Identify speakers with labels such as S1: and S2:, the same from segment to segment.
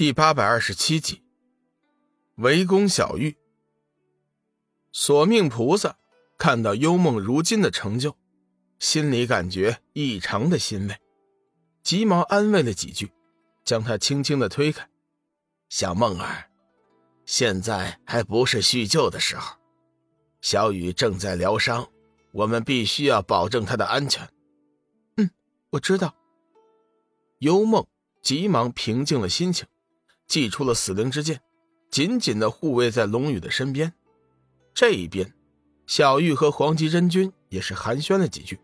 S1: 第八百二十七集，围攻小玉。索命菩萨看到幽梦如今的成就，心里感觉异常的欣慰，急忙安慰了几句，将他轻轻的推开。
S2: 小梦儿，现在还不是叙旧的时候，小雨正在疗伤，我们必须要保证她的安全。
S1: 嗯，我知道。幽梦急忙平静了心情。祭出了死灵之剑，紧紧的护卫在龙宇的身边。这一边，小玉和黄极真君也是寒暄了几句，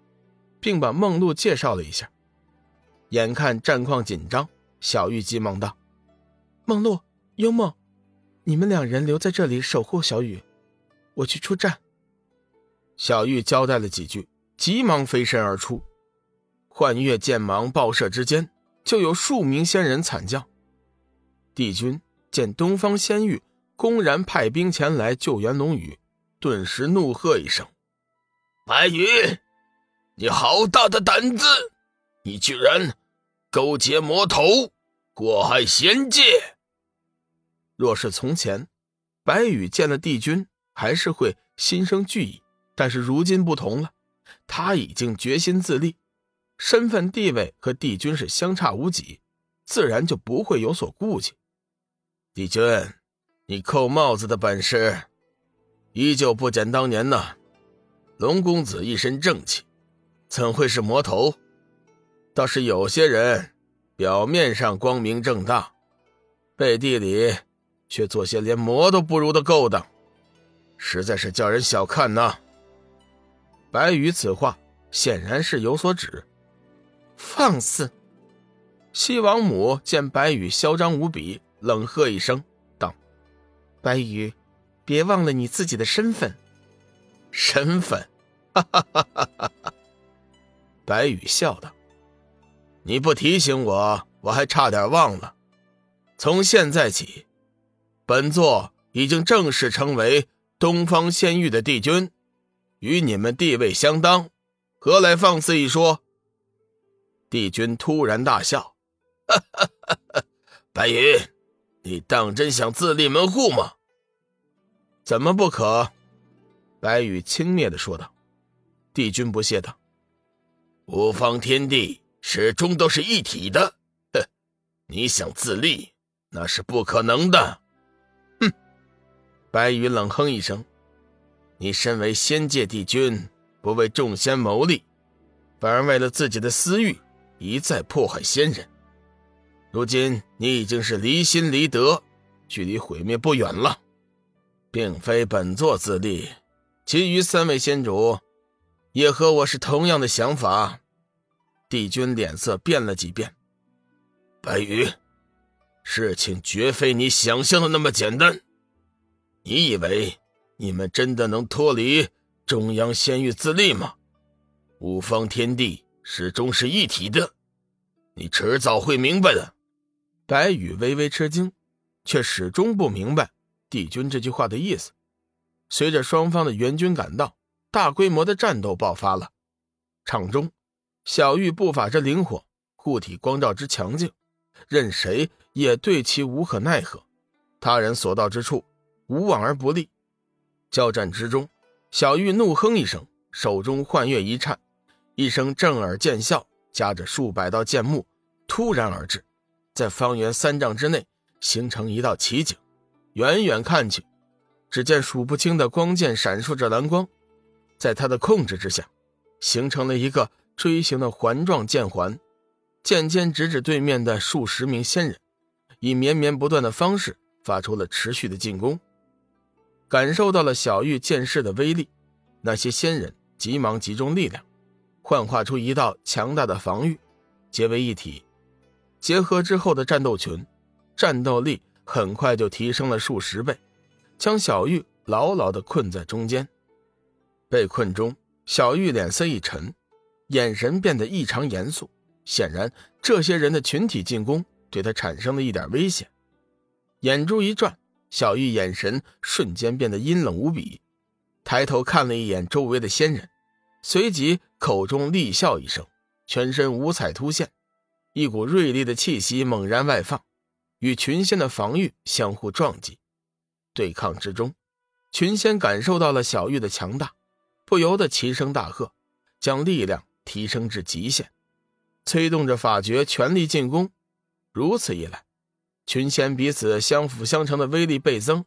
S1: 并把梦露介绍了一下。眼看战况紧张，小玉急忙道：“梦露、幽梦，你们两人留在这里守护小雨，我去出战。”小玉交代了几句，急忙飞身而出。幻月剑芒爆射之间，就有数名仙人惨叫。帝君见东方仙域公然派兵前来救援龙宇，顿时怒喝一声：“
S2: 白羽，你好大的胆子！你居然勾结魔头，祸害仙界！”
S1: 若是从前，白羽见了帝君还是会心生惧意，但是如今不同了，他已经决心自立，身份地位和帝君是相差无几，自然就不会有所顾忌。
S2: 帝君，你扣帽子的本事依旧不减当年呢。龙公子一身正气，怎会是魔头？倒是有些人表面上光明正大，背地里却做些连魔都不如的勾当，实在是叫人小看呐。
S1: 白羽此话显然是有所指，
S3: 放肆！
S1: 西王母见白羽嚣张无比。冷喝一声，道：“
S3: 白羽，别忘了你自己的身份。”
S1: 身份？哈哈哈哈哈！白羽笑道：“你不提醒我，我还差点忘了。从现在起，本座已经正式成为东方仙域的帝君，与你们地位相当，何来放肆一说？”帝君突然大笑：“哈哈哈哈！
S2: 白羽。”你当真想自立门户吗？
S1: 怎么不可？白羽轻蔑的说道。帝君不屑道：“
S2: 五方天地始终都是一体的，哼！你想自立，那是不可能的。”
S1: 哼！白羽冷哼一声：“你身为仙界帝君，不为众仙谋利，反而为了自己的私欲，一再迫害仙人。”如今你已经是离心离德，距离毁灭不远了，并非本座自立，其余三位仙主也和我是同样的想法。帝君脸色变了几变，
S2: 白羽，事情绝非你想象的那么简单。你以为你们真的能脱离中央仙域自立吗？五方天地始终是一体的，你迟早会明白的。
S1: 白羽微微吃惊，却始终不明白帝君这句话的意思。随着双方的援军赶到，大规模的战斗爆发了。场中，小玉步伐之灵活，护体光照之强劲，任谁也对其无可奈何。他人所到之处，无往而不利。交战之中，小玉怒哼一声，手中幻月一颤，一声震耳剑啸，夹着数百道剑幕，突然而至。在方圆三丈之内形成一道奇景，远远看去，只见数不清的光剑闪烁着蓝光，在他的控制之下，形成了一个锥形的环状剑环，剑尖直指对面的数十名仙人，以绵绵不断的方式发出了持续的进攻。感受到了小玉剑势的威力，那些仙人急忙集中力量，幻化出一道强大的防御，结为一体。结合之后的战斗群，战斗力很快就提升了数十倍，将小玉牢牢地困在中间。被困中，小玉脸色一沉，眼神变得异常严肃。显然，这些人的群体进攻对他产生了一点危险。眼珠一转，小玉眼神瞬间变得阴冷无比，抬头看了一眼周围的仙人，随即口中厉笑一声，全身五彩突现。一股锐利的气息猛然外放，与群仙的防御相互撞击。对抗之中，群仙感受到了小玉的强大，不由得齐声大喝，将力量提升至极限，催动着法诀全力进攻。如此一来，群仙彼此相辅相成的威力倍增，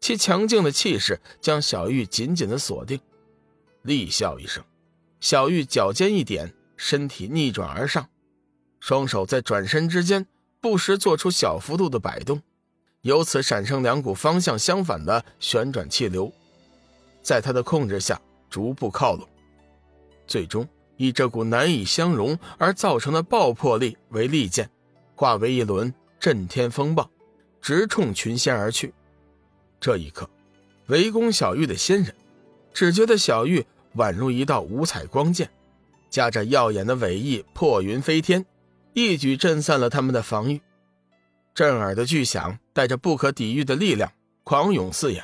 S1: 其强劲的气势将小玉紧紧的锁定。厉笑一声，小玉脚尖一点，身体逆转而上，双手在转身之间不时做出小幅度的摆动。由此产生两股方向相反的旋转气流，在他的控制下逐步靠拢，最终以这股难以相容而造成的爆破力为利剑，化为一轮震天风暴，直冲群仙而去。这一刻，围攻小玉的仙人只觉得小玉宛如一道五彩光剑，夹着耀眼的尾翼破云飞天，一举震散了他们的防御。震耳的巨响带着不可抵御的力量狂涌四野，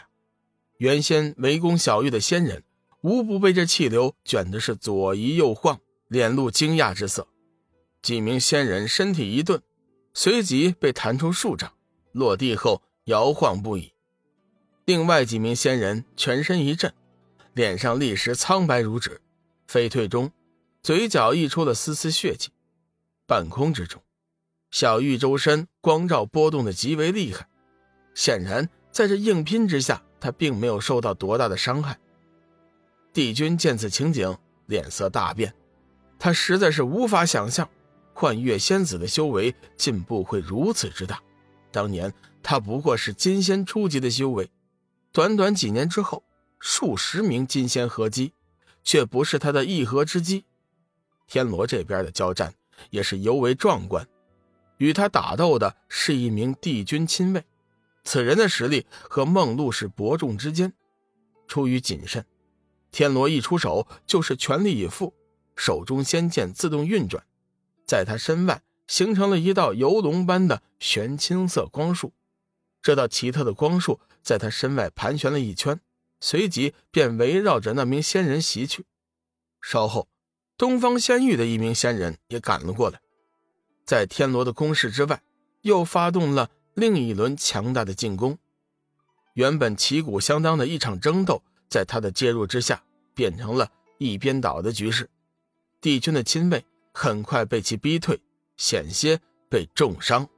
S1: 原先围攻小玉的仙人无不被这气流卷的是左移右晃，脸露惊讶之色。几名仙人身体一顿，随即被弹出数丈，落地后摇晃不已。另外几名仙人全身一震，脸上立时苍白如纸，飞退中，嘴角溢出了丝丝血迹。半空之中。小玉周身光照波动的极为厉害，显然在这硬拼之下，他并没有受到多大的伤害。帝君见此情景，脸色大变，他实在是无法想象，幻月仙子的修为进步会如此之大。当年他不过是金仙初级的修为，短短几年之后，数十名金仙合击，却不是他的一合之机。天罗这边的交战也是尤为壮观。与他打斗的是一名帝君亲卫，此人的实力和梦露是伯仲之间。出于谨慎，天罗一出手就是全力以赴，手中仙剑自动运转，在他身外形成了一道游龙般的玄青色光束。这道奇特的光束在他身外盘旋了一圈，随即便围绕着那名仙人袭去。稍后，东方仙域的一名仙人也赶了过来。在天罗的攻势之外，又发动了另一轮强大的进攻。原本旗鼓相当的一场争斗，在他的介入之下，变成了一边倒的局势。帝君的亲卫很快被其逼退，险些被重伤。